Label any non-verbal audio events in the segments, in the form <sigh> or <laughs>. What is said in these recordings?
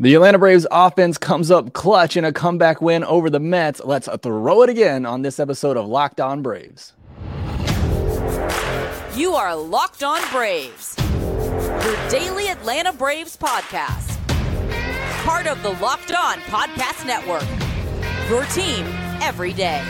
The Atlanta Braves offense comes up clutch in a comeback win over the Mets. Let's throw it again on this episode of Locked On Braves. You are Locked On Braves, your daily Atlanta Braves podcast. Part of the Locked On Podcast Network. Your team every day.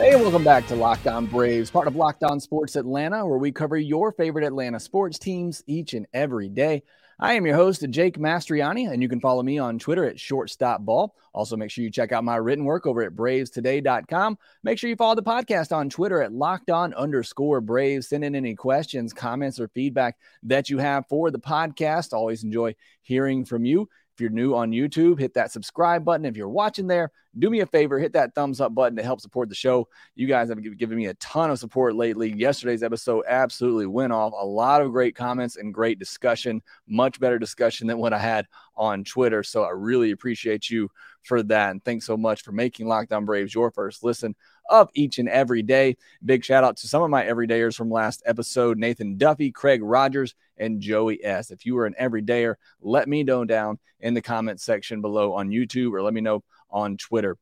Hey, welcome back to Locked On Braves, part of Locked On Sports Atlanta, where we cover your favorite Atlanta sports teams each and every day. I am your host, Jake Mastroianni, and you can follow me on Twitter at shortstopball. Also, make sure you check out my written work over at bravestoday.com. Make sure you follow the podcast on Twitter at locked on underscore braves. Send in any questions, comments, or feedback that you have for the podcast. Always enjoy hearing from you. If you're new on YouTube, hit that subscribe button. If you're watching there, do me a favor, hit that thumbs up button to help support the show. You guys have given me a ton of support lately. Yesterday's episode absolutely went off. A lot of great comments and great discussion, much better discussion than what I had on Twitter. So I really appreciate you for that. And thanks so much for making Locked On Braves your first listen of each and every day. Big shout out to some of my everydayers from last episode Nathan Duffy, Craig Rogers, and Joey S. If you are an everydayer, let me know down in the comment section below on YouTube or let me know on Twitter.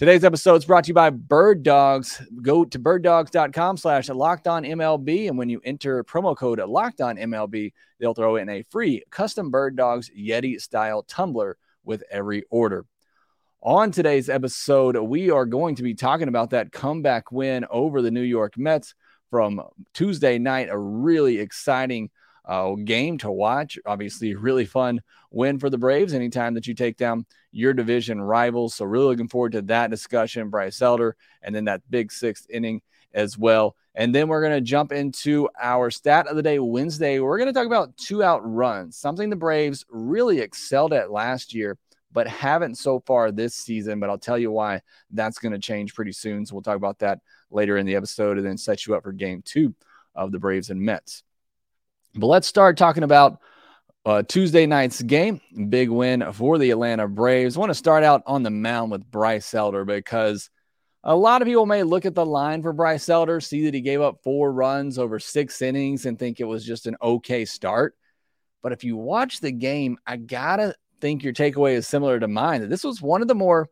Today's episode is brought to you by Bird Dogs. Go to birddogs.com slash locked on MLB. And when you enter promo code locked on MLB, they'll throw in a free custom Bird Dogs Yeti style tumbler with every order. On today's episode, we are going to be talking about that comeback win over the New York Mets from Tuesday night. A really exciting uh, game to watch. Obviously, really fun win for the Braves anytime that you take down your division rivals. So, really looking forward to that discussion. Bryce Elder, and then that big sixth inning as well. And then we're going to jump into our stat of the day Wednesday. We're going to talk about two out runs, something the Braves really excelled at last year but haven't so far this season. But I'll tell you why that's going to change pretty soon. So we'll talk about that later in the episode and then set you up for game two of the Braves and Mets. But let's start talking about uh, Tuesday night's game. Big win for the Atlanta Braves. Want to start out on the mound with Bryce Elder because a lot of people may look at the line for Bryce Elder, see that he gave up four runs over six innings, and think it was just an okay start. But if you watch the game, I gotta think your takeaway is similar to mine. That this was one of the more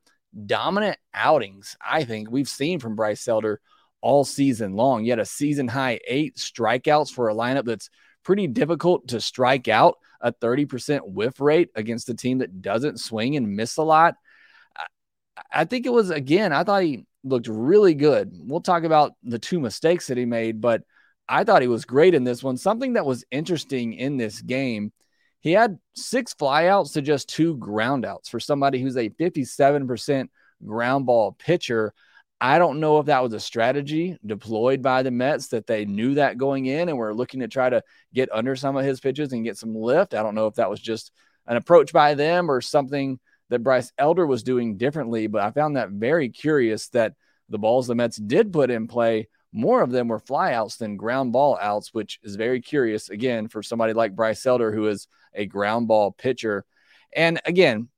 dominant outings I think we've seen from Bryce Elder all season long. Yet a season high eight strikeouts for a lineup that's pretty difficult to strike out. A 30% whiff rate against a team that doesn't swing and miss a lot. I think it was again. I thought he looked really good. We'll talk about the two mistakes that he made, but I thought he was great in this one. Something that was interesting in this game he had six flyouts to just two groundouts for somebody who's a 57% ground ball pitcher. I don't know if that was a strategy deployed by the Mets that they knew that going in and were looking to try to get under some of his pitches and get some lift. I don't know if that was just an approach by them or something that Bryce Elder was doing differently, but I found that very curious that the balls the Mets did put in play more of them were flyouts than ground ball outs, which is very curious again for somebody like Bryce Elder, who is a ground ball pitcher. And again,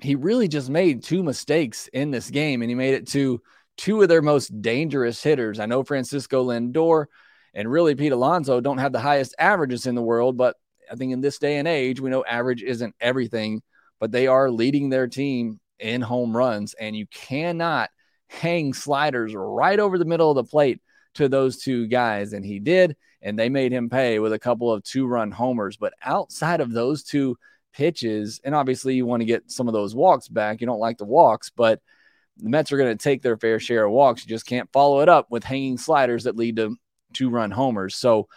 he really just made two mistakes in this game, and he made it to two of their most dangerous hitters. I know Francisco Lindor and really Pete Alonso don't have the highest averages in the world, but I think in this day and age, we know average isn't everything, but they are leading their team in home runs, and you cannot hang sliders right over the middle of the plate to those two guys. And he did. And they made him pay with a couple of two run homers. But outside of those two pitches, and obviously you want to get some of those walks back. You don't like the walks, but the Mets are going to take their fair share of walks. You just can't follow it up with hanging sliders that lead to two run homers. So,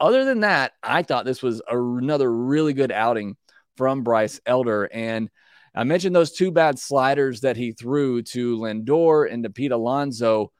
other than that, I thought this was another really good outing from Bryce Elder. And I mentioned those two bad sliders that he threw to Lindor and to Pete Alonso.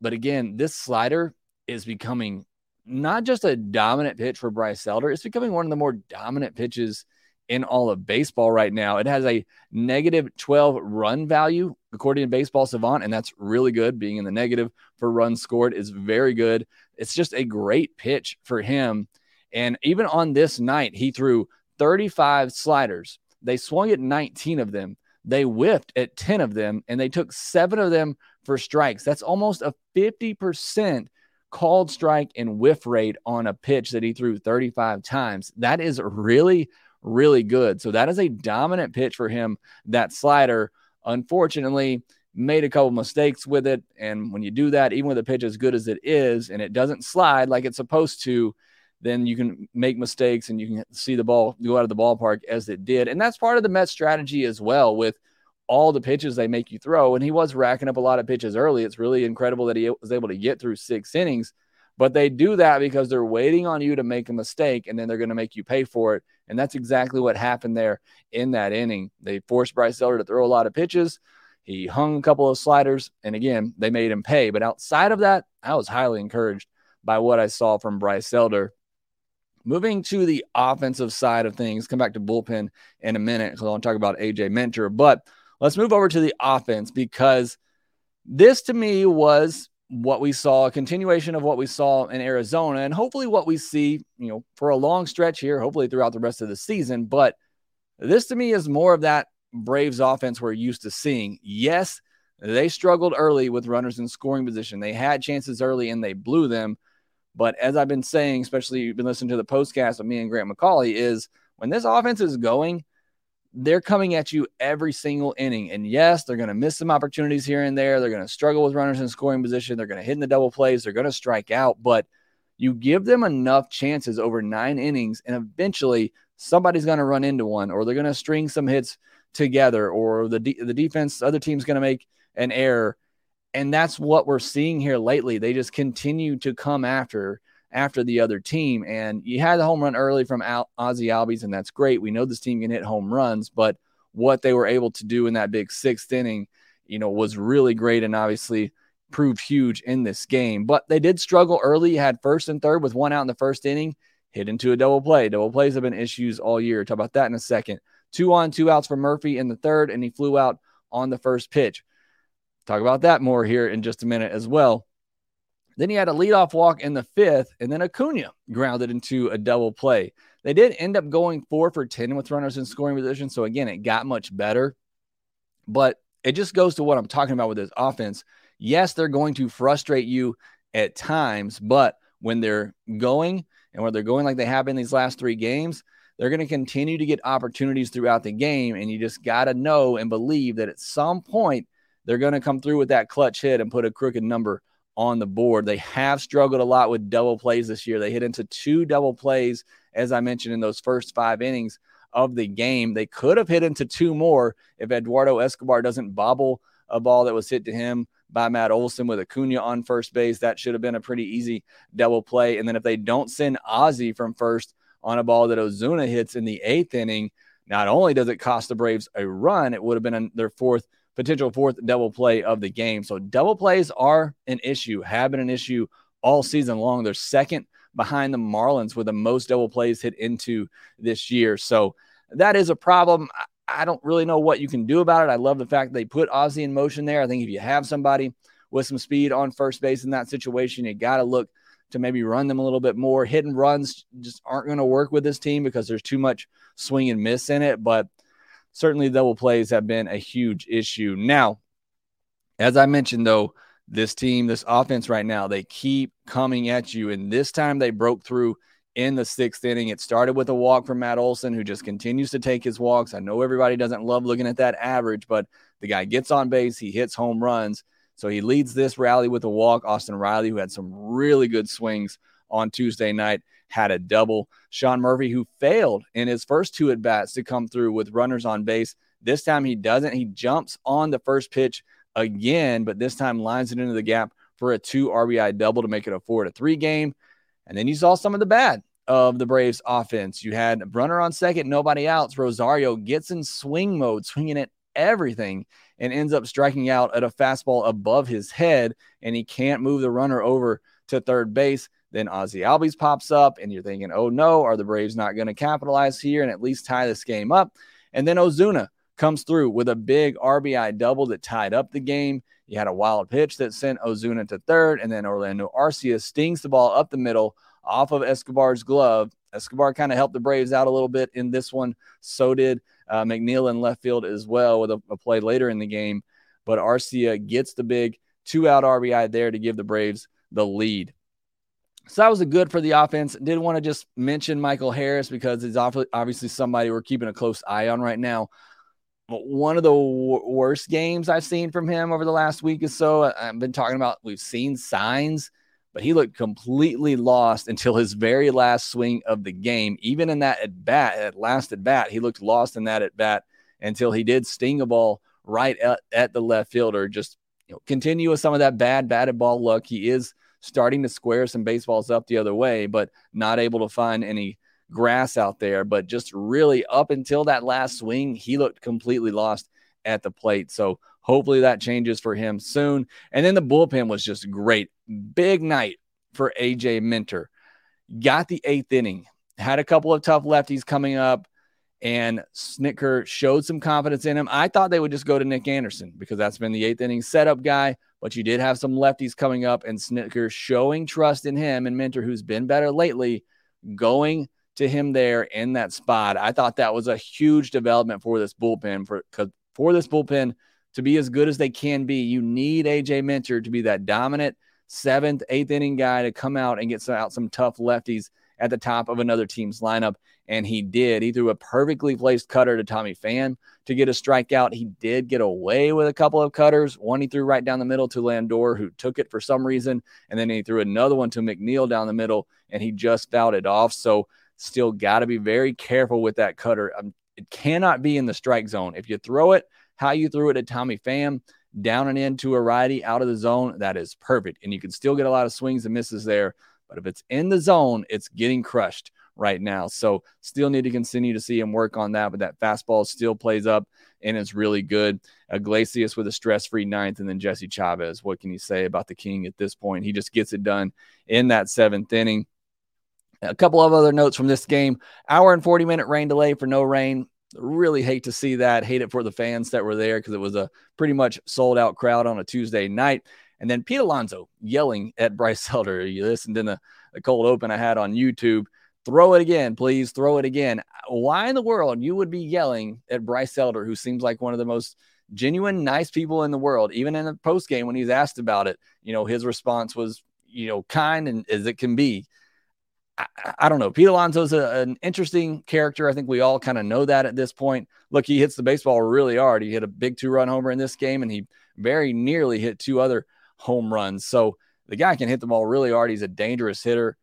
But again, this slider is becoming not just a dominant pitch for Bryce Elder, it's becoming one of the more dominant pitches in all of baseball right now. It has a negative 12 run value, according to Baseball Savant, and that's really good. Being in the negative for runs scored is very good. It's just a great pitch for him. And even on this night, he threw 35 sliders, they swung at 19 of them. They whiffed at 10 of them, and they took seven of them for strikes. That's almost a 50% called strike and whiff rate on a pitch that he threw 35 times. That is really, really good. So that is a dominant pitch for him. That slider, unfortunately, made a couple mistakes with it. And when you do that, even with a pitch as good as it is, and it doesn't slide like it's supposed to, then you can make mistakes and you can see the ball go out of the ballpark as it did. And that's part of the Mets strategy as well with all the pitches they make you throw. And he was racking up a lot of pitches early. It's really incredible that he was able to get through six innings. But they do that because they're waiting on you to make a mistake and then they're going to make you pay for it. And that's exactly what happened there in that inning. They forced Bryce Elder to throw a lot of pitches. He hung a couple of sliders, and again, they made him pay. But outside of that, I was highly encouraged by what I saw from Bryce Elder. Moving to the offensive side of things, come back to bullpen in a minute because I want to talk about AJ Minter. But let's move over to the offense because this to me was what we saw, a continuation of what we saw in Arizona, and hopefully what we see, you know, for a long stretch here, hopefully throughout the rest of the season. But this to me is more of that Braves offense we're used to seeing. Yes, they struggled early with runners in scoring position. They had chances early and they blew them. But as I've been saying, especially you've been listening to the postcast of me and Grant McAuley, is when this offense is going, they're coming at you every single inning. And yes, they're going to miss some opportunities here and there. They're going to struggle with runners in scoring position. They're going to hit in the double plays. They're going to strike out. But you give them enough chances over nine innings, and eventually somebody's going to run into one, or they're going to string some hits together, or the de- the defense, other team's going to make an error, and that's what we're seeing here lately. They just continue to come after after the other team, and you had the home run early from Al- Ozzie Albies, and that's great. We know this team can hit home runs, but what they were able to do in that big sixth inning, you know, was really great, and obviously proved huge in this game. But they did struggle early. Had first and third with one out in the first inning, hit into a double play. Double plays have been issues all year. Talk about that in a second. Two on, two outs for Murphy in the third, and he flew out on the first pitch. Talk about that more here in just a minute as well. Then he had a leadoff walk in the fifth, and then Acuna grounded into a double play. They did end up going four for 10 with runners in scoring position. So, again, it got much better. But it just goes to what I'm talking about with this offense. Yes, they're going to frustrate you at times, but when they're going and when they're going like they have in these last three games, they're going to continue to get opportunities throughout the game. And you just got to know and believe that at some point they're going to come through with that clutch hit and put a crooked number on the board. They have struggled a lot with double plays this year. They hit into two double plays, as I mentioned, in those first five innings of the game. They could have hit into two more if Eduardo Escobar doesn't bobble a ball that was hit to him by Matt Olson with Acuna on first base. That should have been a pretty easy double play. And then if they don't send Ozzie from first, on a ball that Ozuna hits in the eighth inning. Not only does it cost the Braves a run, it would have been their fourth potential fourth double play of the game. So double plays are an issue, have been an issue all season long. They're second behind the Marlins with the most double plays hit into this year. So that is a problem. I don't really know what you can do about it. I love the fact they put Ozzie in motion there. I think if you have somebody with some speed on first base in that situation, you got to look to maybe run them a little bit more. Hit and runs just aren't going to work with this team because there's too much swing and miss in it. But certainly double plays have been a huge issue. Now, as I mentioned, though, this team, this offense right now, they keep coming at you. And this time they broke through in the sixth inning. It started with a walk from Matt Olson, who just continues to take his walks. I know everybody doesn't love looking at that average, but the guy gets on base, he hits home runs. So he leads this rally with a walk. Austin Riley, who had some really good swings on Tuesday night, had a double. Sean Murphy, who failed in his first two at bats to come through with runners on base. This time he doesn't. He jumps on the first pitch again, but this time lines it into the gap for a two RBI double to make it a four to three game. And then you saw some of the bad of the Braves offense. You had runner on second, nobody else. Rosario gets in swing mode, swinging at everything and ends up striking out at a fastball above his head, and he can't move the runner over to third base. Then Ozzie Albies pops up, and you're thinking, oh no, are the Braves not going to capitalize here and at least tie this game up? And then Ozuna comes through with a big RBI double that tied up the game. You had a wild pitch that sent Ozuna to third, and then Orlando Arcia stings the ball up the middle off of Escobar's glove. Escobar kind of helped the Braves out a little bit in this one. So did uh, McNeil in left field as well with a, a, play later in the game. But Arcia gets the big two out RBI there to give the Braves the lead. So that was a good for the offense. Did want to just mention Michael Harris because he's obviously somebody we're keeping a close eye on right now. One of the w- worst games I've seen from him over the last week or so. I've been talking about we've seen signs, but he looked completely lost until his very last swing of the game. Even in that at bat, at last at bat, he looked lost in that at bat until he did sting a ball right at, at the left fielder. Just you know, continue with some of that bad batted ball luck. He is starting to square some baseballs up the other way, but not able to find any grass out there. But just really up until that last swing, he looked completely lost at the plate. So hopefully that changes for him soon. And then the bullpen was just great. Big night for AJ Minter. Got the eighth inning, had a couple of tough lefties coming up and Snitker showed some confidence in him. I thought they would just go to Nick Anderson because that's been the eighth inning setup guy, but you did have some lefties coming up, and Snitker showing trust in him and Minter, who's been better lately, going to him there in that spot. I thought that was a huge development for this bullpen for because for this bullpen to be as good as they can be. You need AJ Minter to be that dominant seventh, eighth inning guy to come out and get some, out some tough lefties at the top of another team's lineup and he did. He threw a perfectly placed cutter to Tommy Pham to get a strikeout. He did get away with a couple of cutters. One he threw right down the middle to Lindor, who took it for some reason, and then he threw another one to McNeil down the middle, and he just fouled it off. So still got to be very careful with that cutter. Um, it cannot be in the strike zone. If you throw it how you threw it at Tommy Pham, down and into a righty out of the zone, that is perfect. And you can still get a lot of swings and misses there. But if it's in the zone, it's getting crushed right now. So still need to continue to see him work on that, but that fastball still plays up and it's really good. Iglesias with a stress-free ninth, and then Jesse Chavez. What can you say about the King at this point? He just gets it done in that seventh inning. A couple of other notes from this game: hour and forty minute rain delay for no rain. Really hate to see that. Hate it for the fans that were there because it was a pretty much sold out crowd on a Tuesday night. And then Pete Alonso yelling at Bryce Elder. You listened in the, the cold open I had on YouTube Throw it again, please. Throw it again. Why in the world you would be yelling at Bryce Elder, who seems like one of the most genuine, nice people in the world? Even in the post game, when he's asked about it, you know, his response was, you know, kind and as it can be. I, I don't know. Pete Alonso's a, an interesting character. I think we all kind of know that at this point. Look, he hits the baseball really hard. He hit a big two run homer in this game, and he very nearly hit two other home runs. So the guy can hit the ball really hard. He's a dangerous hitter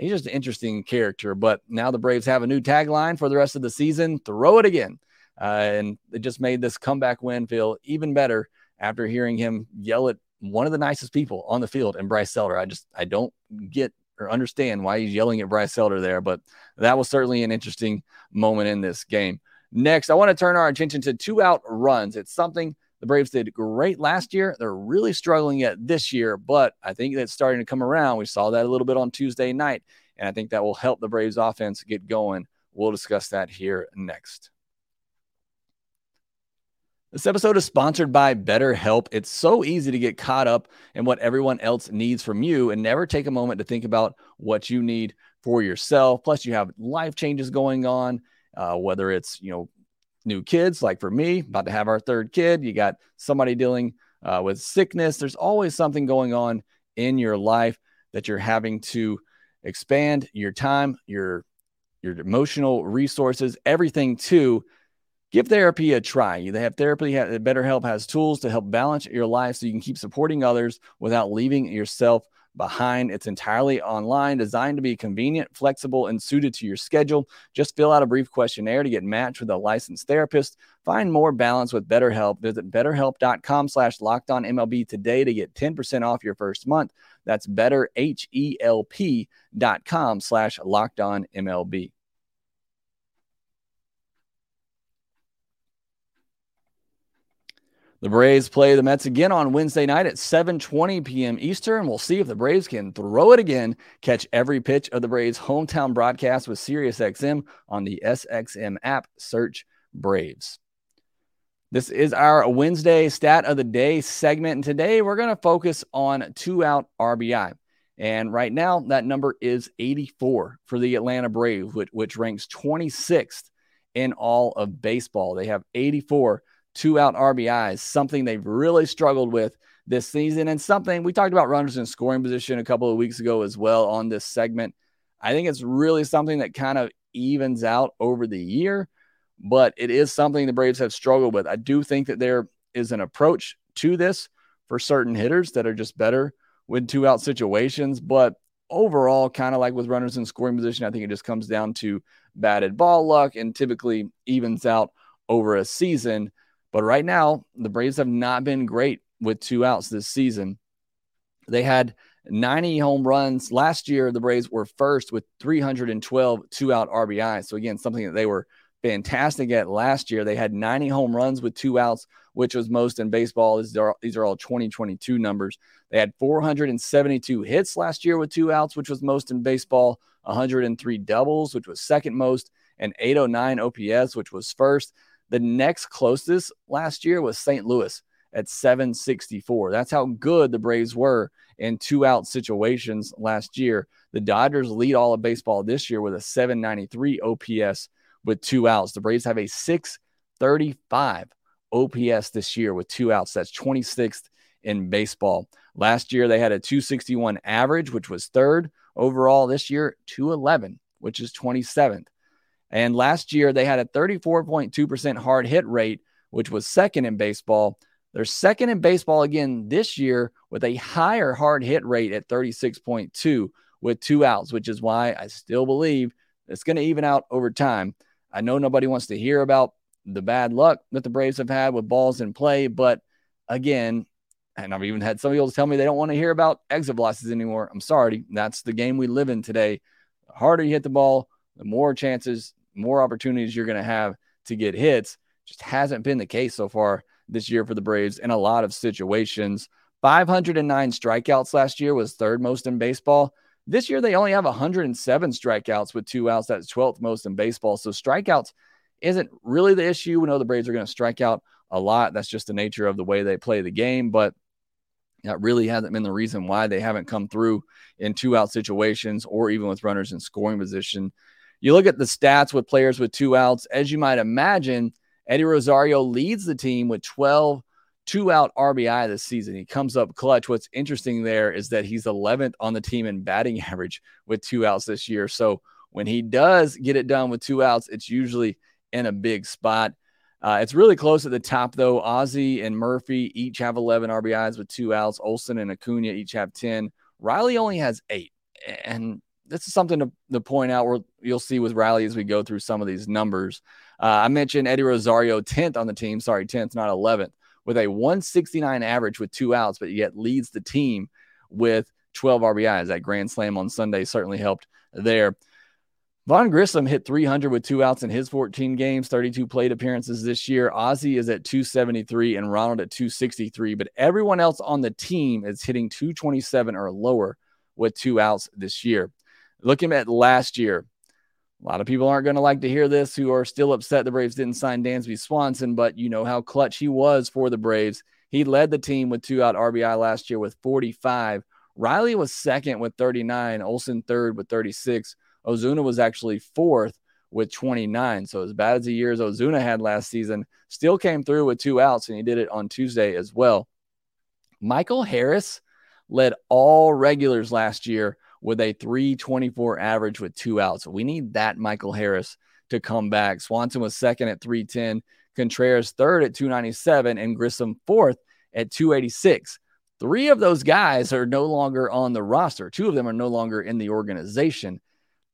he's just an interesting character. But now the Braves have a new tagline for the rest of the season throw it again. Uh, and it just made this comeback win feel even better after hearing him yell at one of the nicest people on the field and Bryce Elder. I just, I don't get or understand why he's yelling at Bryce Elder there, but that was certainly an interesting moment in this game. Next, I want to turn our attention to two out runs. It's something the Braves did great last year. They're really struggling yet this year, but I think that's starting to come around. We saw that a little bit on Tuesday night, and I think that will help the Braves offense get going. We'll discuss that here next. This episode is sponsored by BetterHelp. It's so easy to get caught up in what everyone else needs from you and never take a moment to think about what you need for yourself. Plus, you have life changes going on, uh, whether it's, you know, new kids, like for me, about to have our third kid. You got somebody dealing uh, with sickness. There's always something going on in your life that you're having to expand your time, your your emotional resources, everything to give therapy a try. They have therapy. BetterHelp has tools to help balance your life so you can keep supporting others without leaving yourself behind. It's entirely online, designed to be convenient, flexible, and suited to your schedule. Just fill out a brief questionnaire to get matched with a licensed therapist. Find more balance with BetterHelp. Visit betterhelp.com slash MLB today to get 10% off your first month. That's betterhelp.com slash MLB. The Braves play the Mets again on Wednesday night at 7:20 p.m. Eastern. We'll see if the Braves can throw it again. Catch every pitch of the Braves' hometown broadcast with SiriusXM on the SXM app. Search Braves. This is our Wednesday stat of the day segment, and today we're going to focus on two-out RBI. And right now, that number is 84 for the Atlanta Braves, which, which ranks 26th in all of baseball. They have 84 two out RBIs, something they've really struggled with this season. And something we talked about runners in scoring position a couple of weeks ago as well on this segment. I think it's really something that kind of evens out over the year, but it is something the Braves have struggled with. I do think that there is an approach to this for certain hitters that are just better with two out situations. But overall, kind of like with runners in scoring position, I think it just comes down to batted ball luck and typically evens out over a season. But right now, the Braves have not been great with two outs this season. They had 90 home runs. Last year, the Braves were first with 312 two out RBI. So, again, something that they were fantastic at last year. They had 90 home runs with two outs, which was most in baseball. These are, these are all 2022 numbers. They had 472 hits last year with two outs, which was most in baseball, 103 doubles, which was second most, and 809 OPS, which was first. The next closest last year was St. Louis at 764. That's how good the Braves were in two out situations last year. The Dodgers lead all of baseball this year with a 793 OPS with two outs. The Braves have a 635 OPS this year with two outs. That's 26th in baseball. Last year, they had a 261 average, which was third overall. This year, 211, which is 27th. And last year, they had a 34.2% hard hit rate, which was second in baseball. They're second in baseball again this year with a higher hard hit rate at 36.2 with two outs, which is why I still believe it's going to even out over time. I know nobody wants to hear about the bad luck that the Braves have had with balls in play, but again, and I've even had some people tell me they don't want to hear about exit velocities anymore. I'm sorry, that's the game we live in today. The harder you hit the ball, the more chances, more opportunities you're going to have to get hits. Just hasn't been the case so far this year for the Braves in a lot of situations. 509 strikeouts last year was third most in baseball. This year, they only have 107 strikeouts with two outs. That's 12th most in baseball. So, strikeouts isn't really the issue. We know the Braves are going to strike out a lot. That's just the nature of the way they play the game. But that really hasn't been the reason why they haven't come through in two out situations or even with runners in scoring position. You look at the stats with players with two outs, as you might imagine, Eddie Rosario leads the team with 12 two out RBI this season. He comes up clutch. What's interesting there is that he's 11th on the team in batting <laughs> average with two outs this year. So when he does get it done with two outs, it's usually in a big spot. Uh, it's really close at the top, though. Ozzie and Murphy each have 11 RBIs with two outs. Olson and Acuna each have 10. Riley only has eight. And this is something to, to point out where you'll see with Riley as we go through some of these numbers. Uh, I mentioned Eddie Rosario, 10th on the team. Sorry, 10th, not 11th with a 169 average with two outs, but yet leads the team with 12 RBIs. That grand slam on Sunday certainly helped there. Vaughn Grissom hit 300 with two outs in his 14 games, 32 plate appearances this year. Ozzie is at 273 and Ronald at 263, but everyone else on the team is hitting 227 or lower with two outs this year. Looking at last year, a lot of people aren't going to like to hear this who are still upset the Braves didn't sign Dansby Swanson, but you know how clutch he was for the Braves. He led the team with two out RBI last year with 45. Riley was second with 39, Olson third with 36. Ozuna was actually fourth with 29. So as bad as the years Ozuna had last season, still came through with two outs, and he did it on Tuesday as well. Michael Harris led all regulars last year with a 324 average with two outs. We need that Michael Harris to come back. Swanson was second at 310, Contreras third at 297, and Grissom fourth at 286. Three of those guys are no longer on the roster. Two of them are no longer in the organization.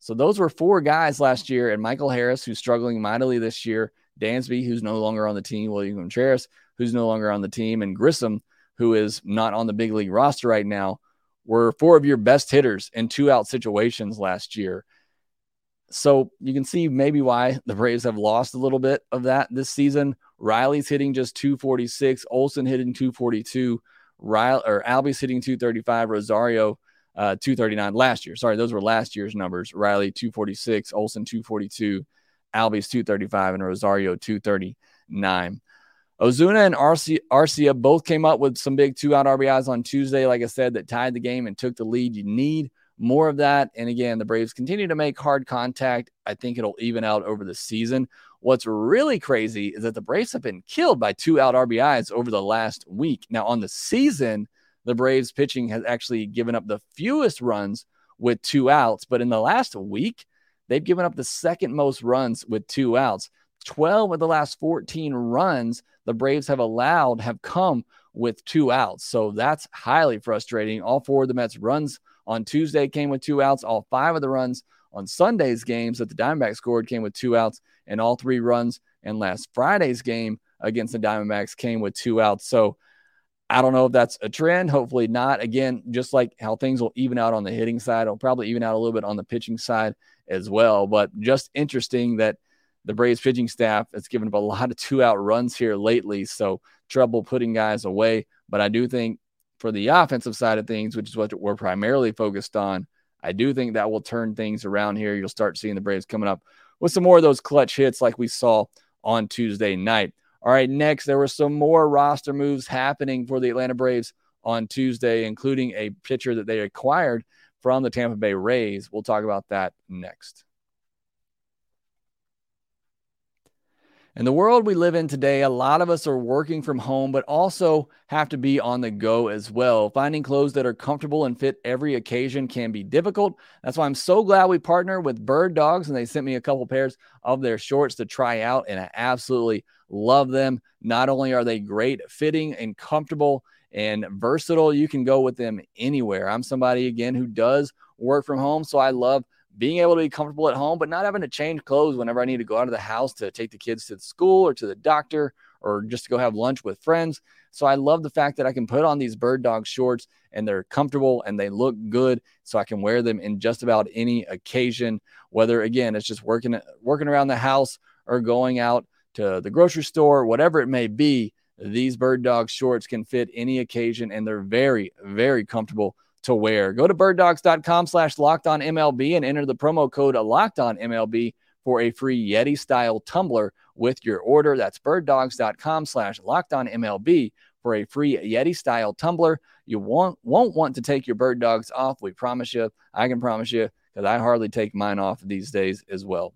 So those were four guys last year, and Michael Harris, who's struggling mightily this year, Dansby, who's no longer on the team, William Contreras, who's no longer on the team, and Grissom, who is not on the big league roster right now were four of your best hitters in two out situations last year. So you can see maybe why the Braves have lost a little bit of that this season. Riley's hitting just 246, Olson hitting 242, Riley or Albies hitting 235, Rosario uh, 239 last year. Sorry, those were last year's numbers. Riley 246, Olson 242, Albies 235, and Rosario 239. Ozuna and Arcia, both came up with some big two out RBIs on Tuesday, like I said, that tied the game and took the lead. You need more of that. And again, the Braves continue to make hard contact. I think it'll even out over the season. What's really crazy is that the Braves have been killed by two out RBIs over the last week. Now, on the season, the Braves pitching has actually given up the fewest runs with two outs, but in the last week, they've given up the second most runs with two outs. 12 of the last 14 runs the Braves have allowed have come with two outs. So that's highly frustrating. All four of the Mets runs on Tuesday came with two outs. All five of the runs on Sunday's games that the Diamondbacks scored came with two outs, and all three runs in last Friday's game against the Diamondbacks came with two outs. So I don't know if that's a trend. Hopefully not. Again, just like how things will even out on the hitting side, it'll probably even out a little bit on the pitching side as well. But just interesting that the Braves pitching staff has given up a <laughs> lot of two out runs here lately. So trouble putting guys away. But I do think for the offensive side of things, which is what we're primarily focused on, I do think that will turn things around here. You'll start seeing the Braves coming up with some more of those clutch hits like we saw on Tuesday night. All right, next, there were some more roster moves happening for the Atlanta Braves on Tuesday, including a pitcher that they acquired from the Tampa Bay Rays. We'll talk about that next. In the world we live in today, a lot of us are working from home, but also have to be on the go as well. Finding clothes that are comfortable and fit every occasion can be difficult. That's why I'm so glad we partner with Bird Dogs, and they sent me a couple pairs of their shorts to try out, and I absolutely love them. Not only are they great fitting and comfortable and versatile, you can go with them anywhere. I'm somebody, again, who does work from home, so I love being able to be comfortable at home, but not having to change clothes whenever I need to go out of the house to take the kids to the school or to the doctor or just to go have lunch with friends. So I love the fact that I can put on these bird dog shorts and they're comfortable and they look good. So I can wear them in just about any occasion, whether again, it's just working, working around the house or going out to the grocery store, whatever it may be. These bird dog shorts can fit any occasion and they're very, very comfortable to wear. Go to birddogs.com slash locked on MLB and enter the promo code locked on MLB for a free Yeti style tumbler with your order. That's birddogs.com slash locked on MLB for a free Yeti style tumbler. You won't, won't want to take your bird dogs off. We promise you. I can promise you because I hardly take mine off these days as well.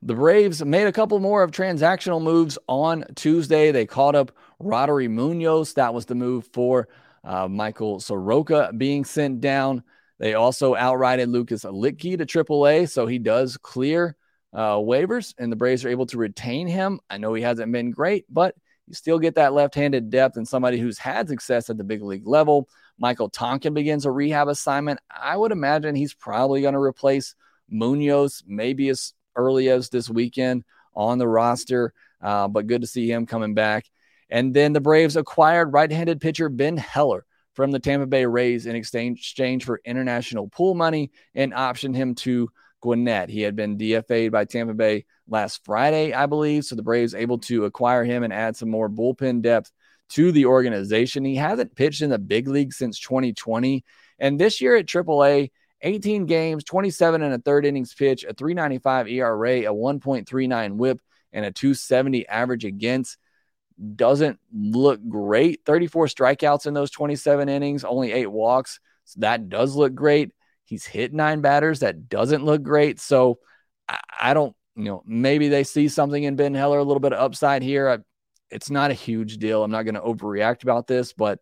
The Braves made a couple more of transactional moves on Tuesday. They caught up Roddery Munoz. That was the move for uh, Michael Soroka being sent down. They also outrighted Lucas Luetge to AAA, so he does clear uh, waivers, and the Braves are able to retain him. I know he hasn't been great, but you still get that left-handed depth and somebody who's had success at the big league level. Michael Tonkin begins a rehab assignment. I would imagine he's probably going to replace Munoz, maybe as early as this weekend on the roster, uh, but good to see him coming back. And then the Braves acquired right handed pitcher Ben Heller from the Tampa Bay Rays in exchange for international pool money and optioned him to Gwinnett. He had been DFA'd by Tampa Bay last Friday, I believe. So the Braves able to acquire him and add some more bullpen depth to the organization. He hasn't pitched in the big league since 2020. And this year at AAA, 18 games, 27 and a third innings pitch, a 395 ERA, a 1.39 whip, and a 270 average against. Doesn't look great. 34 strikeouts in those 27 innings, only eight walks. So that does look great. He's hit nine batters. That doesn't look great. So I, don't, you know, maybe they see something in Ben Heller, a little bit of upside here. I, it's not a huge deal. I'm not going to overreact about this, but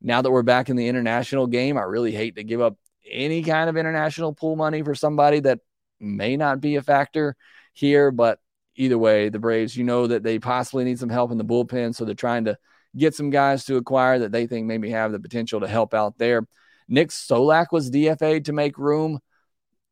now that we're back in the international game, I really hate to give up any kind of international pool money for somebody that may not be a factor here. But either way, the Braves, you know that they possibly need some help in the bullpen. So they're trying to get some guys to acquire that they think maybe have the potential to help out there. Nick Solak was DFA'd to make room.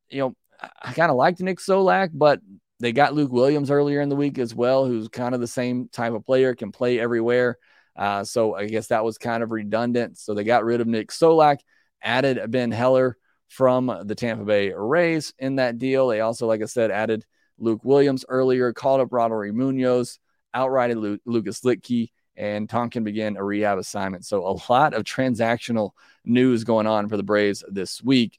You know, I kind of liked Nick Solak, but they got Luke Williams earlier in the week as well, who's kind of the same type of player, can play everywhere. Uh, so I guess that was kind of redundant. So they got rid of Nick Solak added Ben Heller from the Tampa Bay Rays in that deal. They also, like I said, added Luke Williams earlier, called up Roddery Munoz, outrighted Lu- Lucas Luetge, and Tonkin began a rehab assignment. So a lot of transactional news going on for the Braves this week.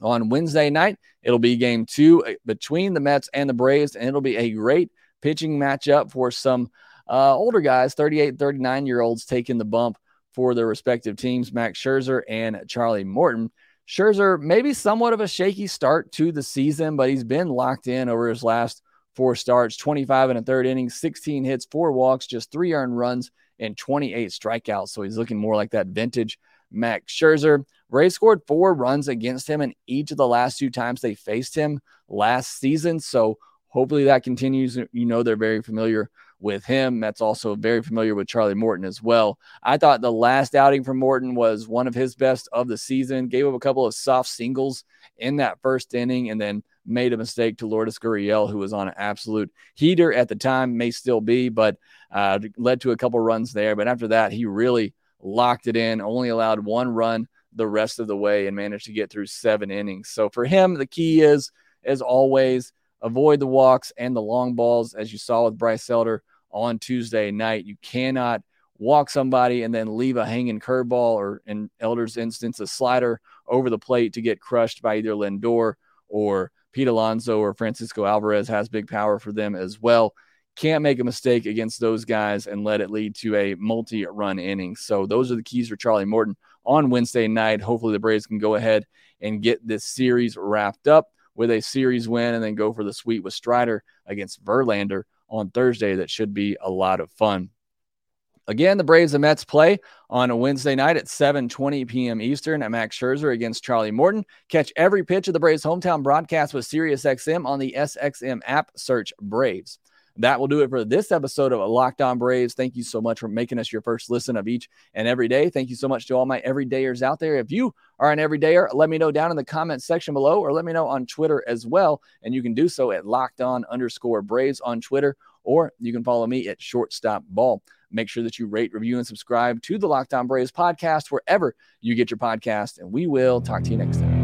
On Wednesday night, it'll be game two between the Mets and the Braves, and it'll be a great pitching matchup for some uh, older guys, 38, 39 year olds, taking the bump for their respective teams, Max Scherzer and Charlie Morton. Scherzer, maybe somewhat of a shaky start to the season, but he's been locked in over his last four starts 25 and a third inning, 16 hits, four walks, just three earned runs, and 28 strikeouts. So he's looking more like that vintage Max Scherzer. Ray scored four runs against him in each of the last two times they faced him last season. So hopefully that continues. You know, they're very familiar with him. That's also very familiar with Charlie Morton as well. I thought the last outing from Morton was one of his best of the season. Gave up a couple of soft singles in that first inning and then made a mistake to Lourdes Gurriel, who was on an absolute heater at the time, may still be, but uh, led to a couple runs there. But after that, he really locked it in, only allowed one run the rest of the way and managed to get through seven innings. So for him, the key is, as always, avoid the walks and the long balls, as you saw with Bryce Elder on Tuesday night. You cannot walk somebody and then leave a hanging curveball or, in Elder's instance, a slider over the plate to get crushed by either Lindor or Pete Alonso or Francisco Alvarez has big power for them as well. Can't make a mistake against those guys and let it lead to a multi run inning. So, those are the keys for Charlie Morton on Wednesday night. Hopefully, the Braves can go ahead and get this series wrapped up with a series win and then go for the sweep with Strider against Verlander on Thursday. That should be a lot of fun. Again, the Braves and Mets play on a Wednesday night at 7:20 p.m. Eastern at Max Scherzer against Charlie Morton. Catch every pitch of the Braves hometown broadcast with SiriusXM on the SXM app. Search Braves. That will do it for this episode of Locked On Braves. Thank you so much for making us your first listen of each and every day. Thank you so much to all my everydayers out there. If you are an everydayer, let me know down in the comments section below or let me know on Twitter as well. And you can do so at locked on underscore Braves on Twitter, or you can follow me at shortstop ball. Make sure that you rate, review, and subscribe to the Locked On Braves podcast wherever you get your podcast. And we will talk to you next time.